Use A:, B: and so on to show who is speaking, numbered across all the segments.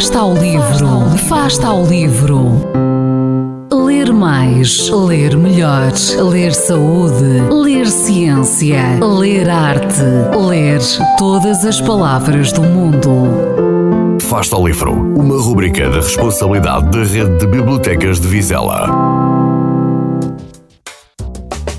A: Afasta ao livro, afasta ao livro. Ler mais, ler melhor, ler saúde, ler ciência, ler arte, ler todas as palavras do mundo.
B: Afasta ao livro, uma rubrica da responsabilidade da Rede de Bibliotecas de Vizela.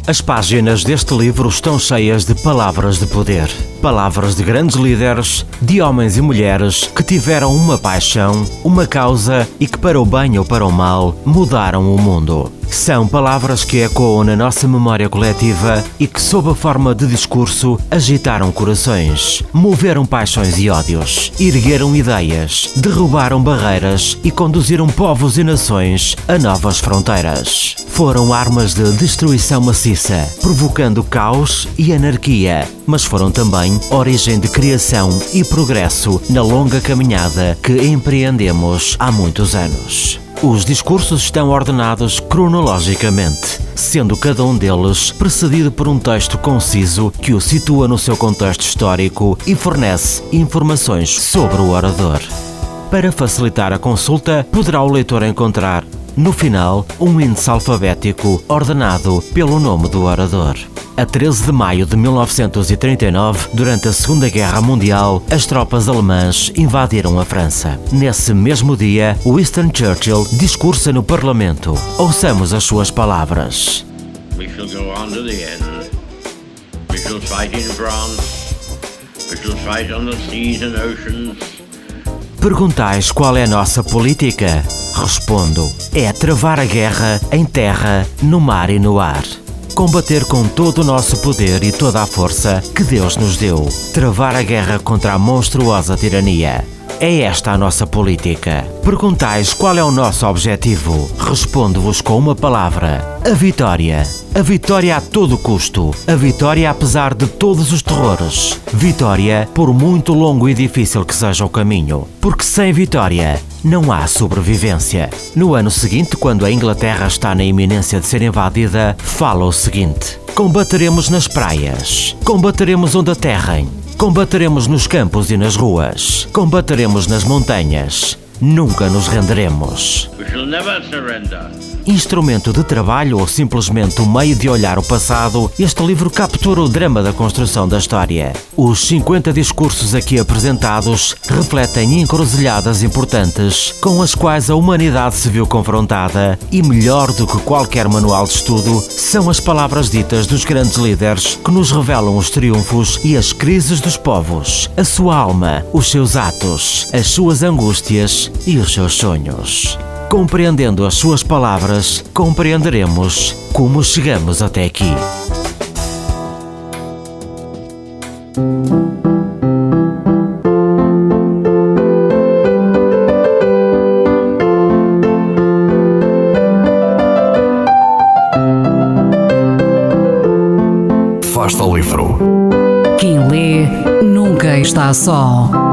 C: As páginas deste livro estão cheias de palavras de poder. Palavras de grandes líderes, de homens e mulheres que tiveram uma paixão, uma causa e que, para o bem ou para o mal, mudaram o mundo. São palavras que ecoam na nossa memória coletiva e que, sob a forma de discurso, agitaram corações, moveram paixões e ódios, ergueram ideias, derrubaram barreiras e conduziram povos e nações a novas fronteiras. Foram armas de destruição maciça, provocando caos e anarquia, mas foram também origem de criação e progresso na longa caminhada que empreendemos há muitos anos. Os discursos estão ordenados cronologicamente, sendo cada um deles precedido por um texto conciso que o situa no seu contexto histórico e fornece informações sobre o orador. Para facilitar a consulta, poderá o leitor encontrar, no final, um índice alfabético ordenado pelo nome do orador. A 13 de maio de 1939, durante a Segunda Guerra Mundial, as tropas alemãs invadiram a França. Nesse mesmo dia, Winston Churchill discursa no Parlamento. Ouçamos as suas palavras. We shall go on to the end. We shall fight in France. We shall fight on the seas and oceans. Perguntais qual é a nossa política? Respondo: é travar a guerra em terra, no mar e no ar combater com todo o nosso poder e toda a força que Deus nos deu, travar a guerra contra a monstruosa tirania. É esta a nossa política. Perguntais qual é o nosso objetivo. Respondo-vos com uma palavra: a vitória. A vitória a todo custo. A vitória apesar de todos os terrores. Vitória por muito longo e difícil que seja o caminho. Porque sem vitória não há sobrevivência. No ano seguinte, quando a Inglaterra está na iminência de ser invadida, fala o seguinte: Combateremos nas praias, combateremos onde aterrem, combateremos nos campos e nas ruas, combateremos nas montanhas. Nunca nos renderemos. We shall never surrender instrumento de trabalho ou simplesmente um meio de olhar o passado, este livro captura o drama da construção da história. Os 50 discursos aqui apresentados refletem encruzilhadas importantes com as quais a humanidade se viu confrontada e, melhor do que qualquer manual de estudo, são as palavras ditas dos grandes líderes que nos revelam os triunfos e as crises dos povos, a sua alma, os seus atos, as suas angústias e os seus sonhos. Compreendendo as suas palavras, compreenderemos como chegamos até aqui.
B: Fasta o livro.
A: Quem lê nunca está só.